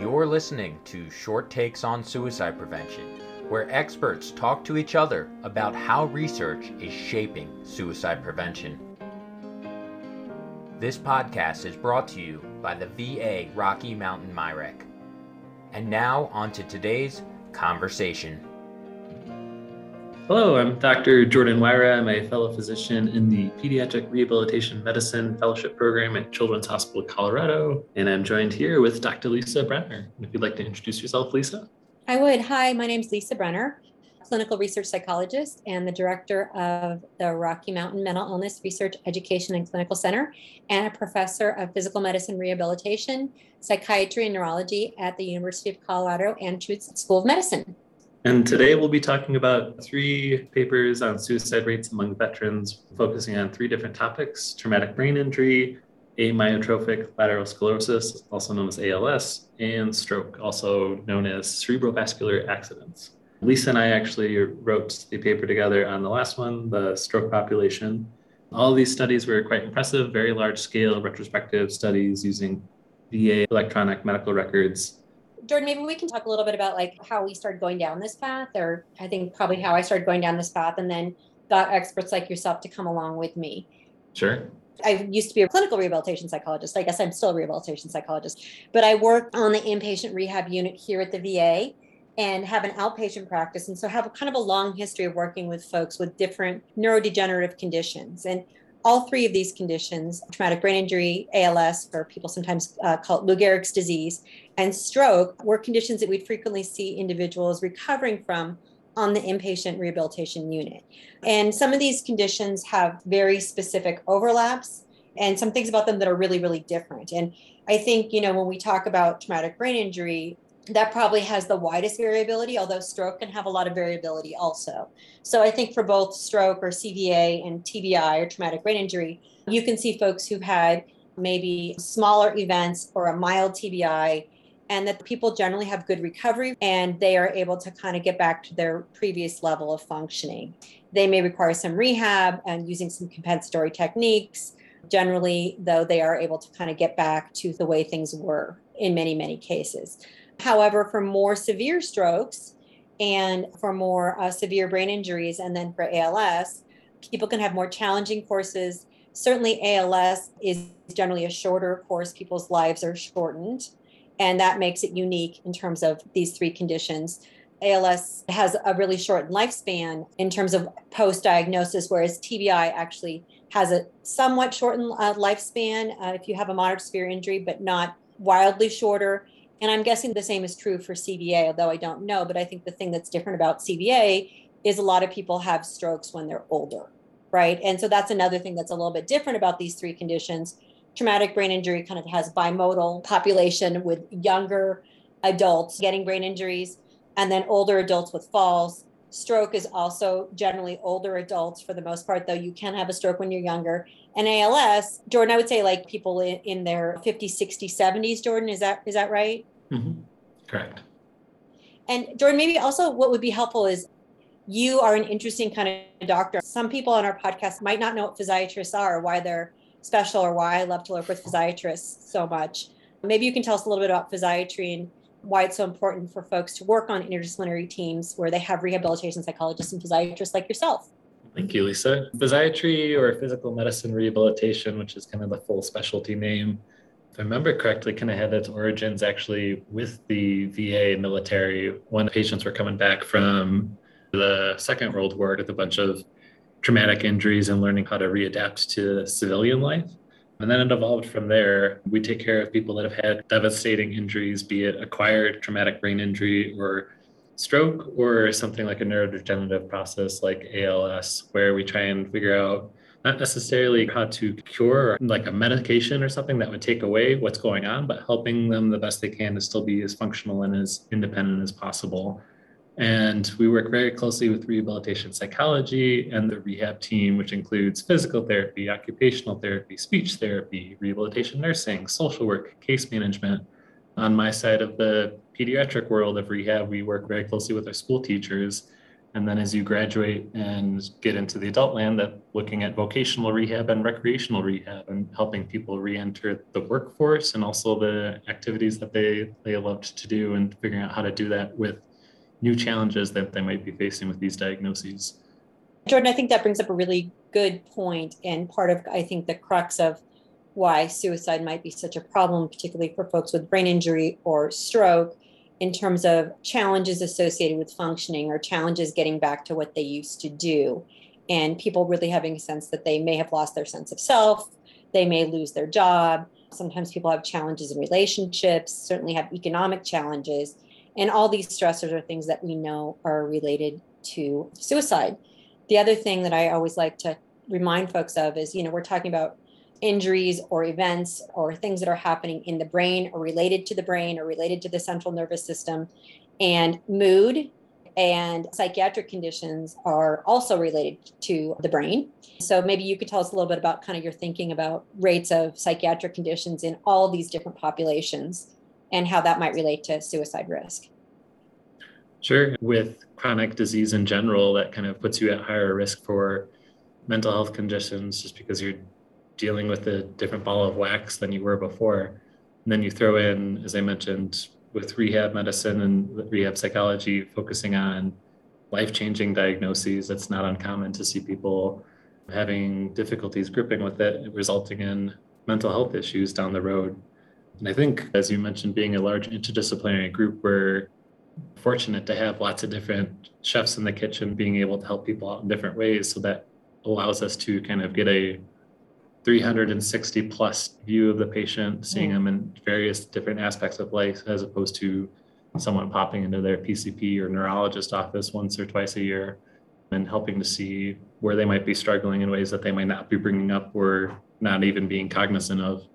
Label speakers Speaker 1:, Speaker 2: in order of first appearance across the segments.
Speaker 1: You're listening to Short Takes on Suicide Prevention, where experts talk to each other about how research is shaping suicide prevention. This podcast is brought to you by the VA Rocky Mountain MIRECC. And now, on to today's conversation.
Speaker 2: Hello, I'm Dr. Jordan Wyrwa. I'm a fellow physician in the Pediatric Rehabilitation Medicine Fellowship Program at Children's Hospital Colorado. And I'm joined here with Dr. Lisa Brenner. If you'd like to introduce yourself, Lisa.
Speaker 3: I would. Hi, my name is Lisa Brenner, clinical research psychologist and the director of the Rocky Mountain Mental Illness Research Education and Clinical Center, and a professor of physical medicine rehabilitation, psychiatry, and neurology at the University of Colorado and Anschutz School of Medicine.
Speaker 2: And today we'll be talking about three papers on suicide rates among veterans, focusing on three different topics traumatic brain injury, amyotrophic lateral sclerosis, also known as ALS, and stroke, also known as cerebrovascular accidents. Lisa and I actually wrote the paper together on the last one, the stroke population. All these studies were quite impressive, very large scale retrospective studies using VA electronic medical records
Speaker 3: Jordan, maybe we can talk a little bit about like how we started going down this path, or I think probably how I started going down this path, and then got experts like yourself to come along with me.
Speaker 2: Sure.
Speaker 3: I used to be a clinical rehabilitation psychologist. I guess I'm still a rehabilitation psychologist, but I work on the inpatient rehab unit here at the VA and have an outpatient practice. And so have a kind of a long history of working with folks with different neurodegenerative conditions. And all three of these conditions traumatic brain injury, ALS, or people sometimes uh, call it Lou Gehrig's disease, and stroke were conditions that we'd frequently see individuals recovering from on the inpatient rehabilitation unit. And some of these conditions have very specific overlaps and some things about them that are really, really different. And I think, you know, when we talk about traumatic brain injury, that probably has the widest variability, although stroke can have a lot of variability also. So I think for both stroke or CVA and TBI or traumatic brain injury, you can see folks who've had maybe smaller events or a mild TBI and that people generally have good recovery and they are able to kind of get back to their previous level of functioning. They may require some rehab and using some compensatory techniques. Generally, though, they are able to kind of get back to the way things were in many, many cases. However, for more severe strokes and for more uh, severe brain injuries, and then for ALS, people can have more challenging courses. Certainly, ALS is generally a shorter course, people's lives are shortened and that makes it unique in terms of these three conditions. ALS has a really short lifespan in terms of post diagnosis, whereas TBI actually has a somewhat shortened uh, lifespan uh, if you have a moderate severe injury, but not wildly shorter. And I'm guessing the same is true for CVA, although I don't know. But I think the thing that's different about CVA is a lot of people have strokes when they're older, right? And so that's another thing that's a little bit different about these three conditions traumatic brain injury kind of has bimodal population with younger adults getting brain injuries and then older adults with falls. Stroke is also generally older adults for the most part, though you can have a stroke when you're younger. And ALS, Jordan, I would say like people in, in their 50s, 60s, 70s, Jordan, is that is that right?
Speaker 2: Mm-hmm. Correct.
Speaker 3: And Jordan, maybe also what would be helpful is you are an interesting kind of doctor. Some people on our podcast might not know what physiatrists are, why they're special or why I love to work with physiatrists so much. Maybe you can tell us a little bit about physiatry and why it's so important for folks to work on interdisciplinary teams where they have rehabilitation psychologists and physiatrists like yourself.
Speaker 2: Thank you, Lisa. Physiatry or physical medicine rehabilitation, which is kind of the full specialty name, if I remember correctly, kind of had its origins actually with the VA military when patients were coming back from the Second World War with a bunch of traumatic injuries and learning how to readapt to civilian life. And then it evolved from there. We take care of people that have had devastating injuries, be it acquired traumatic brain injury or stroke, or something like a neurodegenerative process like ALS, where we try and figure out not necessarily how to cure like a medication or something that would take away what's going on, but helping them the best they can to still be as functional and as independent as possible. And we work very closely with rehabilitation psychology and the rehab team, which includes physical therapy, occupational therapy, speech therapy, rehabilitation nursing, social work, case management. On my side of the pediatric world of rehab, we work very closely with our school teachers And then as you graduate and get into the adult land, that looking at vocational rehab and recreational rehab and helping people re-enter the workforce and also the activities that they, they loved to do and figuring out how to do that with new challenges that they might be facing with these diagnoses.
Speaker 3: Jordan, I think that brings up a really good point and part of I think the crux of why suicide might be such a problem, particularly for folks with brain injury or stroke, in terms of challenges associated with functioning or challenges getting back to what they used to do. And people really having a sense that they may have lost their sense of self, they may lose their job. Sometimes people have challenges in relationships, certainly have economic challenges. And all these stressors are things that we know are related to suicide. The other thing that I always like to remind folks of is, you know, we're talking about injuries or events or things that are happening in the brain or related to the brain or related to the central nervous system. And mood and psychiatric conditions are also related to the brain. So maybe you could tell us a little bit about kind of your thinking about rates of psychiatric conditions in all these different populations and how that might relate to suicide risk.
Speaker 2: Sure. With chronic disease in general, that kind of puts you at higher risk for mental health conditions just because you're dealing with a different ball of wax than you were before. And then you throw in, as I mentioned, with rehab medicine and rehab psychology, focusing on life changing diagnoses. It's not uncommon to see people having difficulties gripping with it, resulting in mental health issues down the road. And I think, as you mentioned, being a large interdisciplinary group, we're fortunate to have lots of different chefs in the kitchen being able to help people out in different ways. So that allows us to kind of get a 360 plus view of the patient, seeing them in various different aspects of life, as opposed to someone popping into their PCP or neurologist office once or twice a year and helping to see where they might be struggling in ways that they might not be bringing up or not even being cognizant of.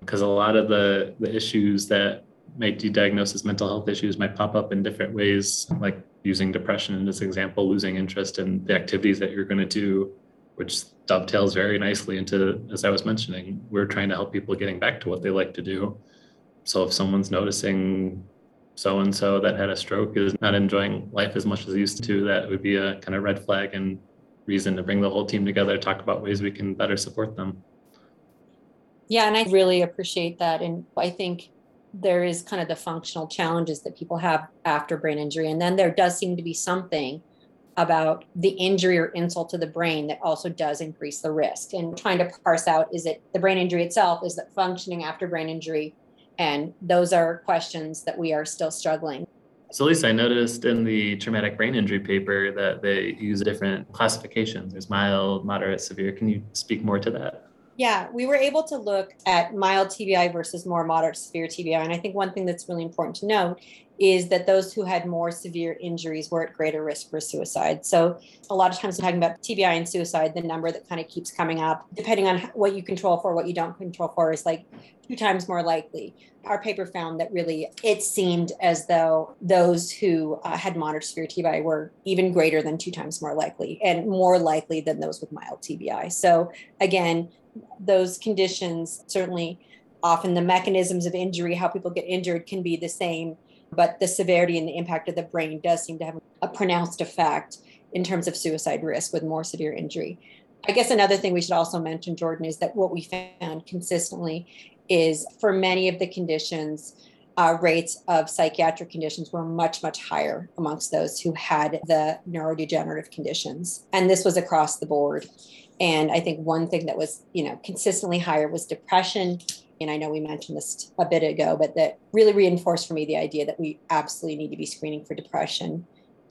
Speaker 2: Because a lot of the, the issues that might be diagnosed as mental health issues might pop up in different ways, like using depression in this example, losing interest in the activities that you're going to do which dovetails very nicely into, as I was mentioning, we're trying to help people getting back to what they like to do. So if someone's noticing so and so that had a stroke is not enjoying life as much as they used to, that would be a kind of red flag and reason to bring the whole team together, talk about ways we can better support them.
Speaker 3: Yeah, and I really appreciate that. And I think there is kind of the functional challenges that people have after brain injury. And then there does seem to be something about the injury or insult to the brain that also does increase the risk. And trying to parse out is it the brain injury itself? Is it functioning after brain injury? And those are questions that we are still struggling.
Speaker 2: So lisa i noticed in the traumatic brain injury paper that they use different classifications. There's mild moderate severe. Can you speak more to that?
Speaker 3: Yeah, we were able to look at mild TBI versus more moderate severe TBI. And I think one thing that's really important to note is that those who had more severe injuries were at greater risk for suicide. So a lot of times when talking about TBI and suicide, the number that kind of keeps coming up, depending on what you control for, what you don't control for, is like two times more likely. Our paper found that really it seemed as though those who uh, had moderate severe TBI were even greater than two times more likely and more likely than those with mild TBI. So again, those conditions certainly often the mechanisms of injury, how people get injured can be the same but the severity and the impact of the brain does seem to have a pronounced effect in terms of suicide risk with more severe injury. I guess another thing we should also mention, Jordan, is that what we found consistently is for many of the conditions, uh, rates of psychiatric conditions were much, much higher amongst those who had the neurodegenerative conditions. And this was across the board. And I think one thing that was, you know, consistently higher was depression and I know we mentioned this a bit ago, but that really reinforced for me the idea that we absolutely need to be screening for depression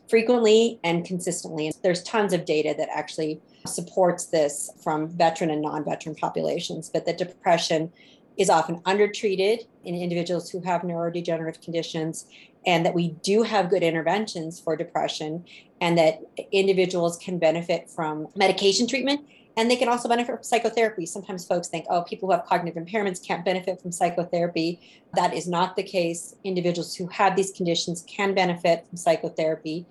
Speaker 3: frequently and consistently. And there's tons of data that actually supports this from veteran and non veteran populations, but that depression is often undertreated in individuals who have neurodegenerative conditions, and that we do have good interventions for depression, and that individuals can benefit from medication treatment and they can also benefit from psychotherapy. Sometimes folks think, oh, people who have cognitive impairments can't benefit from psychotherapy. That is not the case. Individuals who have these conditions can benefit from psychotherapy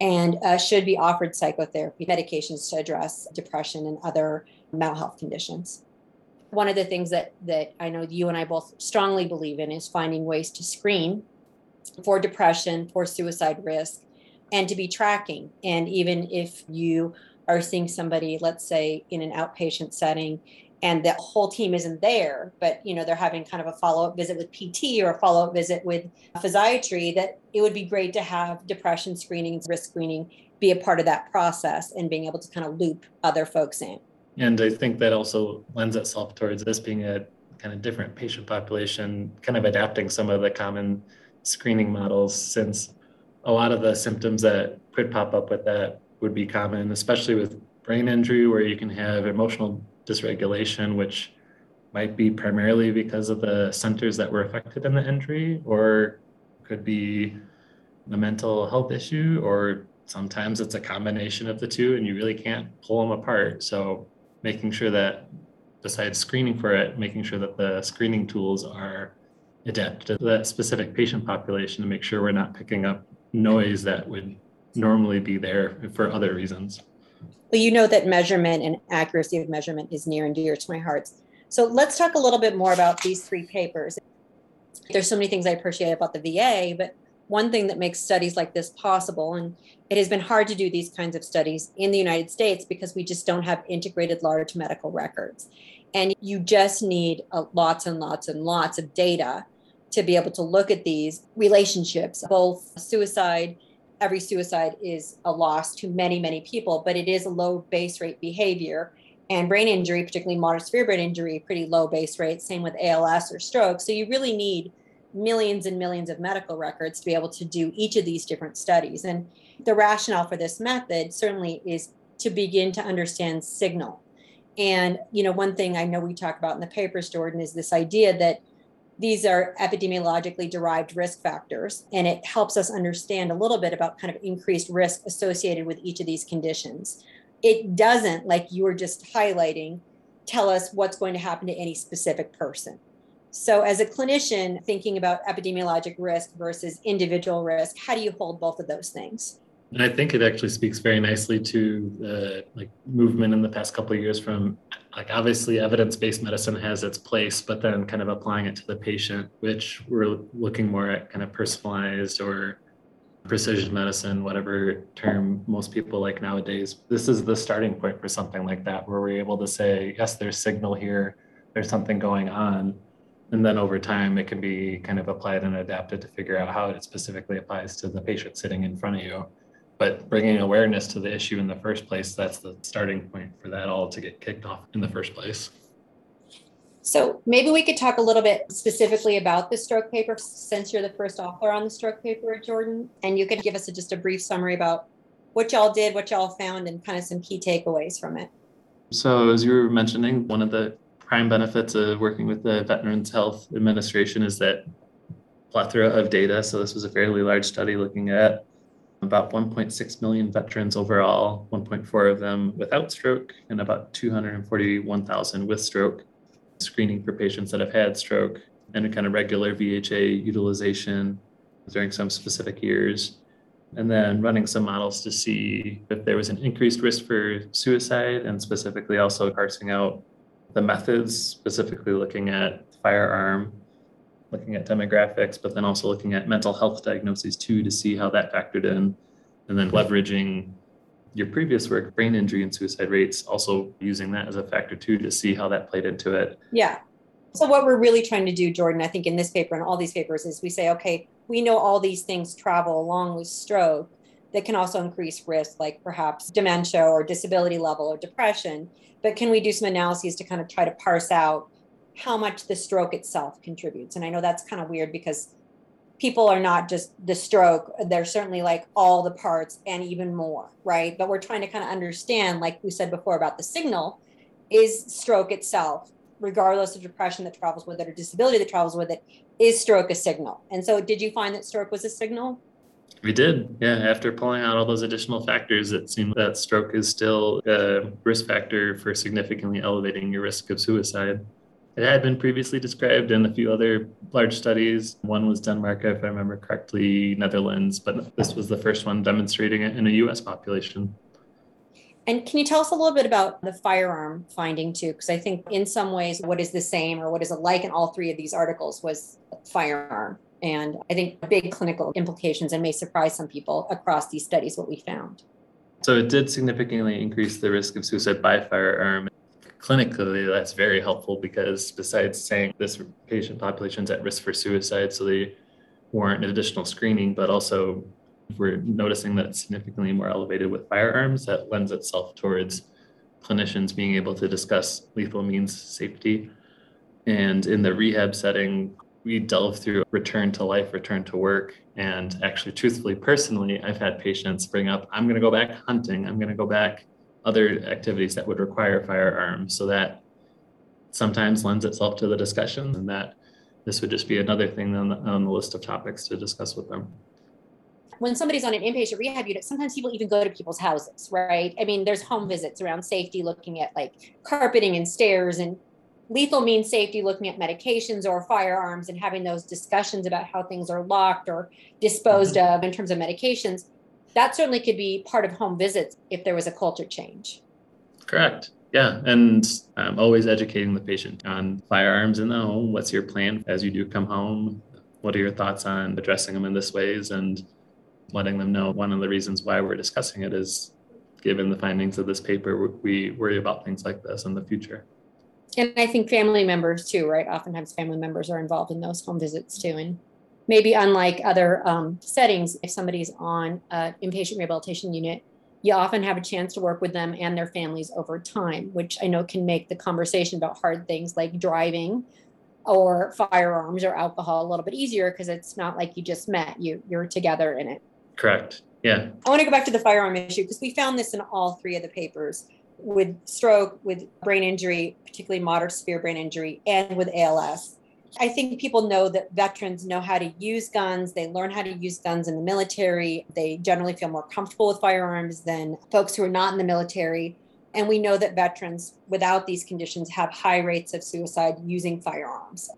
Speaker 3: and uh, should be offered psychotherapy medications to address depression and other mental health conditions. One of the things that, that I know you and I both strongly believe in is finding ways to screen for depression, for suicide risk, and to be tracking. And even if you are seeing somebody, let's say in an outpatient setting, and the whole team isn't there, but you know they're having kind of a follow-up visit with PT or a follow-up visit with physiatry, that it would be great to have depression screening, risk screening be a part of that process and being able to kind of loop other folks in.
Speaker 2: And I think that also lends itself towards this being a kind of different patient population, kind of adapting some of the common screening models since a lot of the symptoms that could pop up with that would be common, especially with brain injury, where you can have emotional dysregulation, which might be primarily because of the centers that were affected in the injury, or could be a mental health issue, or sometimes it's a combination of the two, and you really can't pull them apart. So, making sure that besides screening for it, making sure that the screening tools are adapted to that specific patient population to make sure we're not picking up noise that would normally be there for other reasons.
Speaker 3: Well, you know that measurement and accuracy of measurement is near and dear to my heart. So let's talk a little bit more about these three papers. There's so many things I appreciate about the VA, but one thing that makes studies like this possible, and it has been hard to do these kinds of studies in the United States because we just don't have integrated large medical records. And you just need lots and lots and lots of data to be able to look at these relationships, both suicide. Every suicide is a loss to many, many people, but it is a low base rate behavior. And brain injury, particularly moderate severe brain injury, pretty low base rate. Same with ALS or stroke. So you really need millions and millions of medical records to be able to do each of these different studies. And the rationale for this method certainly is to begin to understand signal. And, you know, one thing I know we talk about in the papers, Jordan, is this idea that these are epidemiologically derived risk factors, and it helps us understand a little bit about kind of increased risk associated with each of these conditions. It doesn't, like you were just highlighting, tell us what's going to happen to any specific person. So, as a clinician, thinking about epidemiologic risk versus individual risk, how do you hold both of those things?
Speaker 2: And I think it actually speaks very nicely to the like movement in the past couple of years from like obviously evidence-based medicine has its place, but then kind of applying it to the patient, which we're looking more at kind of personalized or precision medicine, whatever term most people like nowadays. This is the starting point for something like that, where we're able to say, yes, there's signal here, there's something going on. And then over time, it can be kind of applied and adapted to figure out how it specifically applies to the patient sitting in front of you but bringing awareness to the issue in the first place that's the starting point for that all to get kicked off in the first place.
Speaker 3: So maybe we could talk a little bit specifically about the stroke paper since you're the first author on the stroke paper jordan and you could give us a, just a brief summary about what y'all did what y'all found and kind of some key takeaways from it.
Speaker 2: So as you were mentioning one of the prime benefits of working with the veterans health administration is that plethora of data. So this was a fairly large study looking at about 1.6 million veterans overall, 1.4 of them without stroke, and about 241,000 with stroke, screening for patients that have had stroke, and a kind of regular VHA utilization during some specific years. And then running some models to see if there was an increased risk for suicide, and specifically also parsing out the methods, specifically looking at firearm looking at demographics, but then also looking at mental health diagnoses too to see how that factored in. And then leveraging your previous work, brain injury and suicide rates, also using that as a factor too to see how that played into it.
Speaker 3: Yeah. So, what we're really trying to do, Jordan, I think in this paper and all these papers, is we say, okay, we know all these things travel along with stroke that can also increase risk, like perhaps dementia or disability level or depression. But can we do some analyses to kind of try to parse out how much the stroke itself contributes. And I know that's kind of weird because people are not just the stroke, they're certainly like all the parts and even more, right? But we're trying to kind of understand, like we said before about the signal, is stroke itself, regardless of depression that travels with it or disability that travels with it, is stroke a signal? And so, did you find that stroke was a signal?
Speaker 2: We did, yeah. After pulling out all those additional factors, it seemed that stroke is still a risk factor for significantly elevating your risk of suicide. It had been previously described in a few other large studies. One was Denmark, if I remember correctly, Netherlands, but this was the first one demonstrating it in a US population.
Speaker 3: And can you tell us a little bit about the firearm finding too? Because I think in some ways, what is the same or what is it like in all three of these articles was firearm. And I think big clinical implications and may surprise some people across these studies what we found.
Speaker 2: So it did significantly increase the risk of suicide by firearm. Clinically, that's very helpful because besides saying this patient population is at risk for suicide, so they warrant additional screening, but also we're noticing that it's significantly more elevated with firearms. That lends itself towards clinicians being able to discuss lethal means safety. And in the rehab setting, we delve through return to life, return to work. And actually, truthfully, personally, I've had patients bring up, I'm going to go back hunting, I'm going to go back other activities that would require firearms. So that sometimes lends itself to the discussion, and that this would just be another thing on the, on the list of topics to discuss with them
Speaker 3: when somebody's on an inpatient rehab unit, sometimes people even go to people's houses, right? I mean, there's home visits around safety, looking at like carpeting and stairs and lethal means safety, looking at medications or firearms and having those discussions about how things are locked or disposed mm-hmm. of in terms of medications. That certainly could be part of home visits if there was a culture change.
Speaker 2: Correct. Yeah, and um, always educating the patient on firearms in the home. What's your plan as you do come home? What are your thoughts on addressing them in this ways? And letting them know one of the reasons why we're discussing it is given the findings of this paper, we worry about things like this in the future.
Speaker 3: And I think family members too, right? Oftentimes family members are involved in those home visits too. And maybe unlike other um, settings, if somebody's on an inpatient rehabilitation unit, you often have a chance to work with them and their families over time, which I know can make the conversation about hard things like driving or firearms or alcohol a little bit easier because it's not like you just met you you're together in it
Speaker 2: Correct. Yeah.
Speaker 3: I want to go back to the firearm issue because we found this in all three of the papers with stroke, with brain injury, particularly moderate severe brain injury, and with ALS. I think people know that veterans know how to use guns. They learn how to use guns in the military. They generally feel more comfortable with firearms than folks who are not in the military. And we know that veterans without these conditions have high rates of suicide using firearms.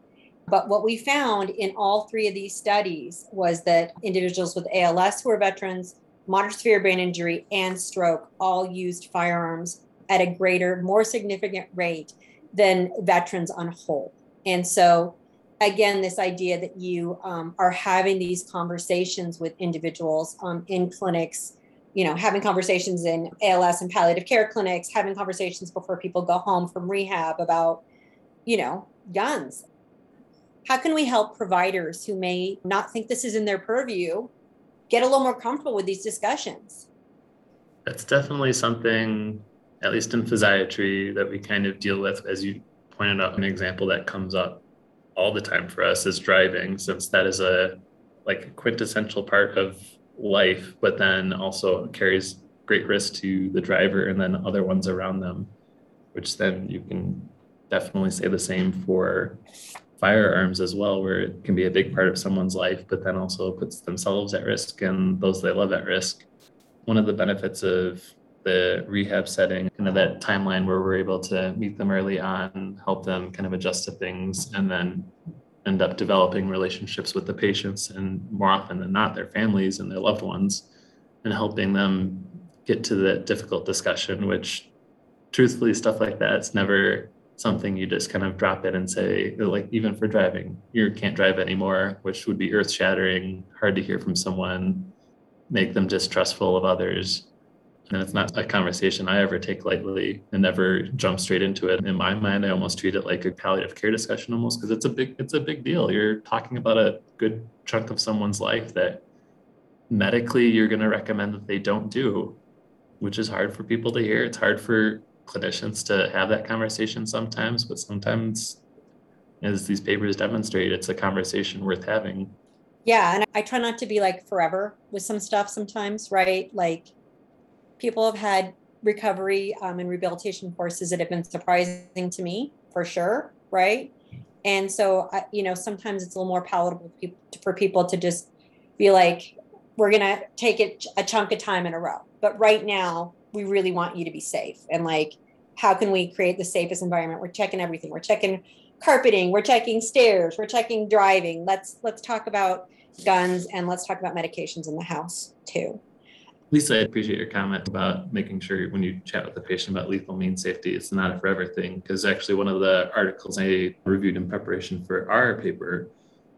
Speaker 3: But what we found in all three of these studies was that individuals with ALS who are veterans, moderate severe brain injury, and stroke all used firearms at a greater, more significant rate than veterans on whole. And so, again, this idea that you um, are having these conversations with individuals um, in clinics, you know, having conversations in ALS and palliative care clinics, having conversations before people go home from rehab about, you know, guns how can we help providers who may not think this is in their purview get a little more comfortable with these discussions?
Speaker 2: That's definitely something, at least in physiatry, that we kind of deal with. As you pointed out, an example that comes up all the time for us is driving, since that is a like quintessential part of life, but then also carries great risk to the driver and then other ones around them, which then you can definitely say the same for firearms as well, where it can be a big part of someone's life, but then also puts themselves at risk and those they love at risk. One of the benefits of the rehab setting, kind of that timeline where we're able to meet them early on, help them kind of adjust to things, and then end up developing relationships with the patients and more often than not, their families and their loved ones, and helping them get to the difficult discussion, which truthfully, stuff like that, it's never something you just kind of drop in and say, like even for driving, you can't drive anymore, which would be earth shattering, hard to hear from someone, make them distrustful of others. And it's not a conversation I ever take lightly and never jump straight into it. In my mind, I almost treat it like a palliative care discussion almost because it's a big it's a big deal. You're talking about a good chunk of someone's life that medically you're going to recommend that they don't do, which is hard for people to hear. It's hard for clinicians to have that conversation sometimes, but sometimes, as these papers demonstrate, it's a conversation worth having.
Speaker 3: Yeah. And I try not to be like forever with some stuff sometimes, right? Like people have had recovery um, and rehabilitation courses that have been surprising to me for sure, right? And so, I, you know, sometimes it's a little more palatable for people to just be like, we're going to take it a chunk of time in a row. But right now, we really want you to be safe and like how can we create the safest environment? We're checking everything. We're checking carpeting. We're checking stairs. We're checking driving. Let's let's talk about guns and let's talk about medications in the house too
Speaker 2: lisa i appreciate your comment about making sure when you chat with the patient about lethal means safety it's not a forever thing because actually one of the articles i reviewed in preparation for our paper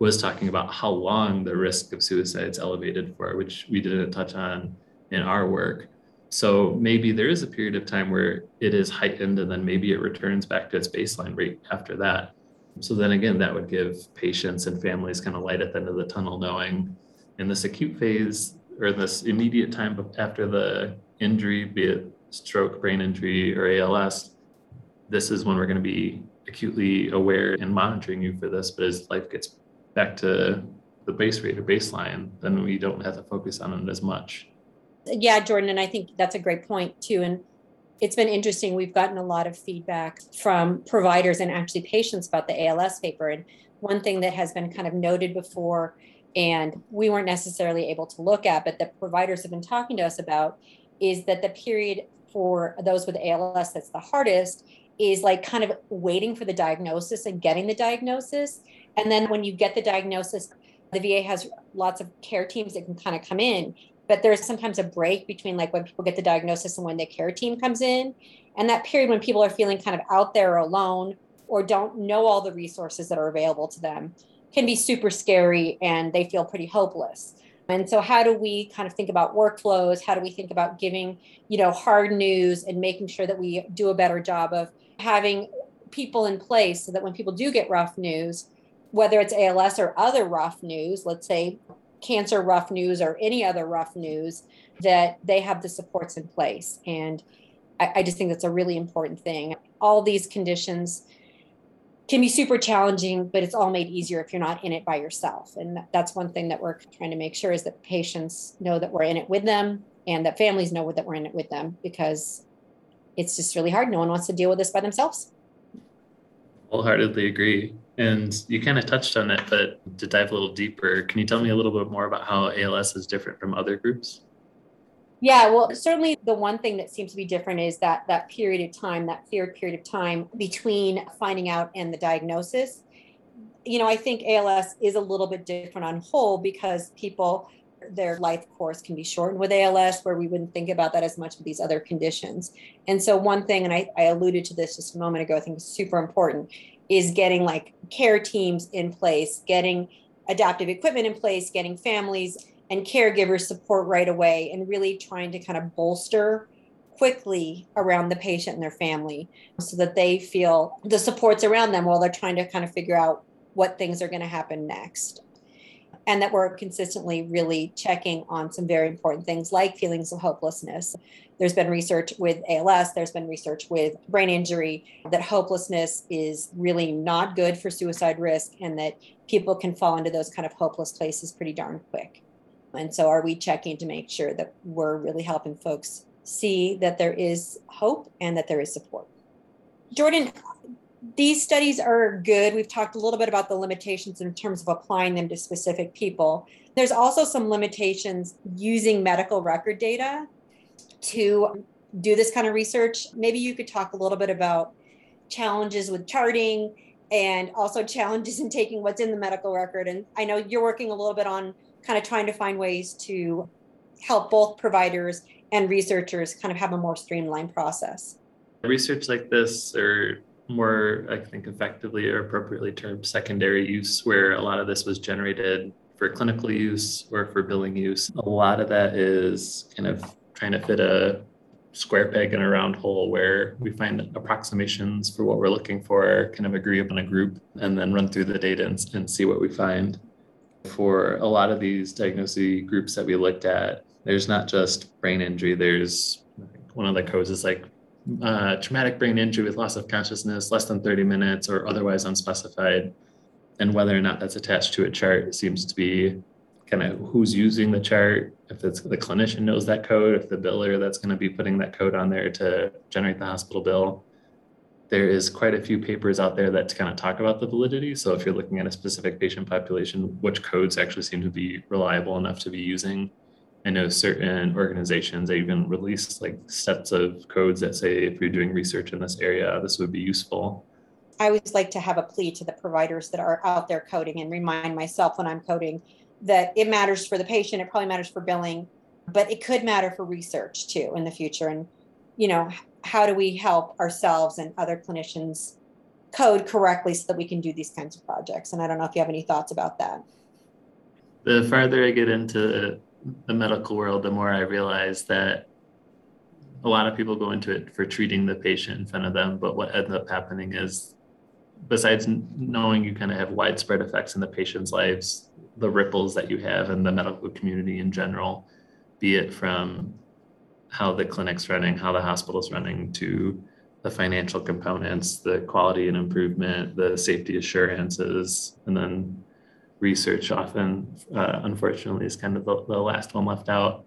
Speaker 2: was talking about how long the risk of suicide is elevated for, which we didn't touch on in our work. So maybe there is a period of time where it is heightened and then maybe it returns back to its baseline rate after that. So then again, that would give patients and families kind of light at the end of the tunnel, knowing in this acute phase or this immediate time after the injury, be it stroke, brain injury, or ALS, this is when we're going to be acutely aware and monitoring you for this. But as life gets back to the base rate or baseline, then we don't have to focus on it as much.
Speaker 3: Yeah, Jordan, and I think that's a great point too. And it's been interesting. We've gotten a lot of feedback from providers and actually patients about the ALS paper. And one thing that has been kind of noted before, and we weren't necessarily able to look at, but the providers have been talking to us about, is that the period for those with ALS that's the hardest is like kind of waiting for the diagnosis and getting the diagnosis. And then when you get the diagnosis, the VA has lots of care teams that can kind of come in, but there's sometimes a break between like when people get the diagnosis and when the care team comes in. And that period when people are feeling kind of out there alone or don't know all the resources that are available to them can be super scary and they feel pretty hopeless. And so how do we kind of think about workflows? How do we think about giving, you know, hard news and making sure that we do a better job of having people in place so that when people do get rough news, whether it's ALS or other rough news, let's say cancer rough news or any other rough news, that they have the supports in place. And I, I just think that's a really important thing. All these conditions can be super challenging, but it's all made easier if you're not in it by yourself. And that's one thing that we're trying to make sure is that patients know that we're in it with them and that families know that we're in it with them because it's just really hard. No one wants to deal with this by themselves.
Speaker 2: Wholeheartedly agree. And you kind of touched on it, but to dive a little deeper, can you tell me a little bit more about how ALS is different from other groups?
Speaker 3: Yeah, well, certainly the one thing that seems to be different is that that period of time, that feared period of time between finding out and the diagnosis. You know, I think ALS is a little bit different on whole because people their life course can be shortened with ALS, where we wouldn't think about that as much with these other conditions. And so, one thing, and I, I alluded to this just a moment ago, I think is super important, is getting like care teams in place, getting adaptive equipment in place, getting families and caregivers support right away, and really trying to kind of bolster quickly around the patient and their family so that they feel the supports around them while they're trying to kind of figure out what things are going to happen next and that we're consistently really checking on some very important things like feelings of hopelessness. There's been research with ALS, there's been research with brain injury that hopelessness is really not good for suicide risk and that people can fall into those kind of hopeless places pretty darn quick. And so, are we checking to make sure that we're really helping folks see that there is hope and that there is support? Jordan, these studies are good. We've talked a little bit about the limitations in terms of applying them to specific people. There's also some limitations using medical record data to do this kind of research. Maybe you could talk a little bit about challenges with charting and also challenges in taking what's in the medical record. And I know you're working a little bit on kind of trying to find ways to help both providers and researchers kind of have a more streamlined process.
Speaker 2: Research like this or more, I think, effectively or appropriately termed secondary use, where a lot of this was generated for clinical use or for billing use. A lot of that is kind of trying to fit a square peg in a round hole where we find approximations for what we're looking for, kind of agree upon a group, and then run through the data and, and see what we find. For a lot of these diagnosis groups that we looked at, there's not just brain injury, there's one of the codes is like uh, traumatic brain injury with loss of consciousness less than 30 minutes or otherwise unspecified. And whether or not that's attached to a chart seems to be kind of who's using the chart, if it's the clinician knows that code, if the biller that's going to be putting that code on there to generate the hospital bill. There is quite a few papers out there that kind of talk about the validity. So if you're looking at a specific patient population, which codes actually seem to be reliable enough to be using I know certain organizations they even release like sets of codes that say if you're doing research in this area, this would be useful.
Speaker 3: I always like to have a plea to the providers that are out there coding and remind myself when I'm coding that it matters for the patient, it probably matters for billing, but it could matter for research too in the future. And, you know, how do we help ourselves and other clinicians code correctly so that we can do these kinds of projects. And I don't know if you have any thoughts about that.
Speaker 2: The farther I get into the medical world, the more I realize that a lot of people go into it for treating the patient in front of them. But what ends up happening is, besides knowing you kind of have widespread effects in the patient's lives, the ripples that you have in the medical community in general, be it from how the clinic's running, how the hospital's running, to the financial components, the quality and improvement, the safety assurances, and then research often, uh, unfortunately, is kind of the, the last one left out.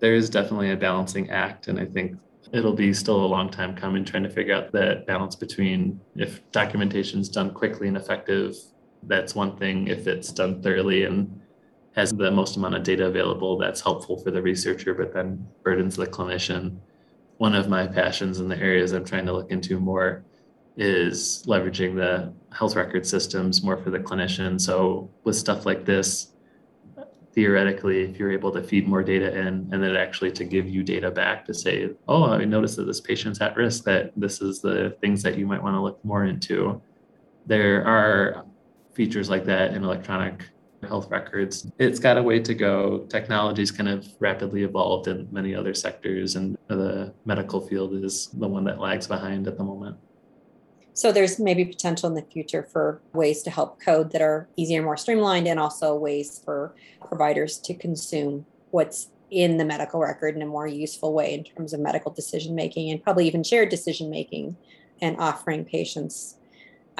Speaker 2: There is definitely a balancing act, and I think it'll be still a long time coming trying to figure out that balance between if documentation is done quickly and effective, that's one thing. If it's done thoroughly and has the most amount of data available, that's helpful for the researcher, but then burdens the clinician. One of my passions in the areas I'm trying to look into more is leveraging the health record systems more for the clinician. So with stuff like this, theoretically, if you're able to feed more data in and then actually to give you data back to say, oh, I noticed that this patient's at risk, that this is the things that you might want to look more into. There are features like that in electronic health records. It's got a way to go. Technology's kind of rapidly evolved in many other sectors, and the medical field is the one that lags behind at the moment.
Speaker 3: So there's maybe potential in the future for ways to help code that are easier, more streamlined, and also ways for providers to consume what's in the medical record in a more useful way in terms of medical decision making and probably even shared decision making and offering patients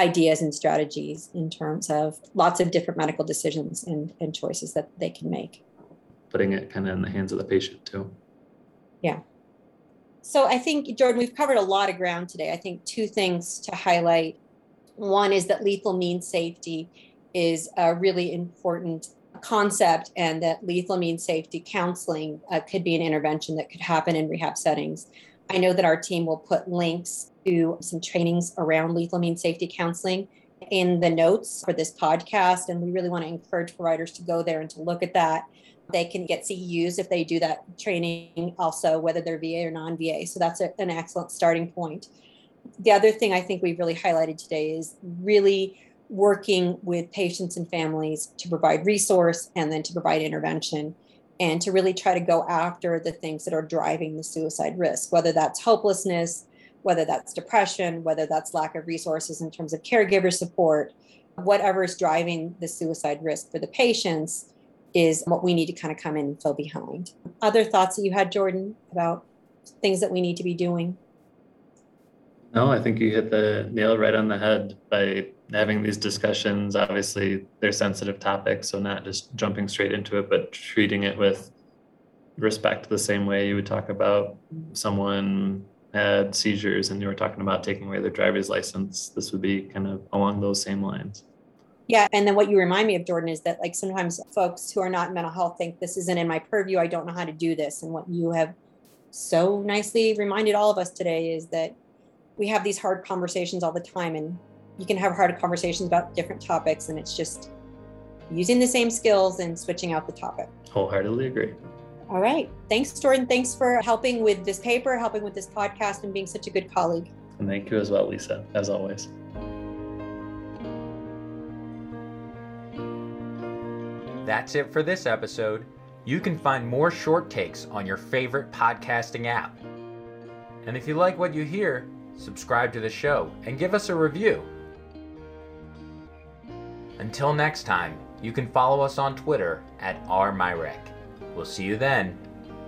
Speaker 3: ideas and strategies in terms of lots of different medical decisions and, and choices that they can make.
Speaker 2: Putting it kind of in the hands of the patient too.
Speaker 3: Yeah. So I think, Jordan, we've covered a lot of ground today. I think two things to highlight. One is that lethal means safety is a really important concept, and that lethal means safety counseling uh, could be an intervention that could happen in rehab settings. I know that our team will put links to some trainings around lethal means safety counseling in the notes for this podcast. And we really want to encourage providers to go there and to look at that. They can get CEUs if they do that training, also, whether they're VA or non VA. So that's a, an excellent starting point. The other thing I think we've really highlighted today is really working with patients and families to provide resource and then to provide intervention and to really try to go after the things that are driving the suicide risk, whether that's hopelessness, whether that's depression, whether that's lack of resources in terms of caregiver support, whatever is driving the suicide risk for the patients is what we need to kind of come in and fill behind. Other thoughts that you had, Jordan, about things that we need to be doing?
Speaker 2: No, I think you hit the nail right on the head by having these discussions. Obviously, they're sensitive topics, so not just jumping straight into it, but treating it with respect the same way you would talk about someone had seizures and you were talking about taking away their driver's license, this would be kind of along those same lines.
Speaker 3: Yeah. And then what you remind me of, Jordan, is that like sometimes folks who are not in mental health think this isn't in my purview. I don't know how to do this. And what you have so nicely reminded all of us today is that we have these hard conversations all the time and you can have hard conversations about different topics and it's just using the same skills and switching out the topic.
Speaker 2: Wholeheartedly agree.
Speaker 3: All right. Thanks, Jordan. Thanks for helping with this paper, helping with this podcast, and being such a good colleague.
Speaker 2: And thank you as well, Lisa, as always.
Speaker 1: That's it for this episode. You can find more short takes on your favorite podcasting app. And if you like what you hear, subscribe to the show and give us a review. Until next time, you can follow us on Twitter at rmirecc. We'll see you then.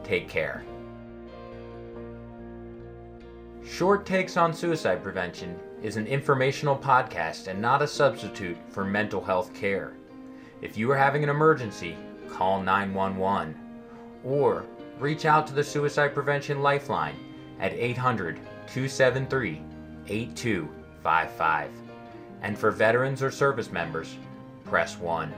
Speaker 1: Take care. Short Takes on Suicide Prevention is an informational podcast and not a substitute for mental health care. If you are having an emergency, call 911 or reach out to the Suicide Prevention Lifeline at 800 273 8255. And for veterans or service members, press 1.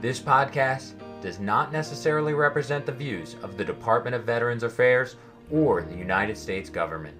Speaker 1: This podcast does not necessarily represent the views of the Department of Veterans Affairs or the United States government.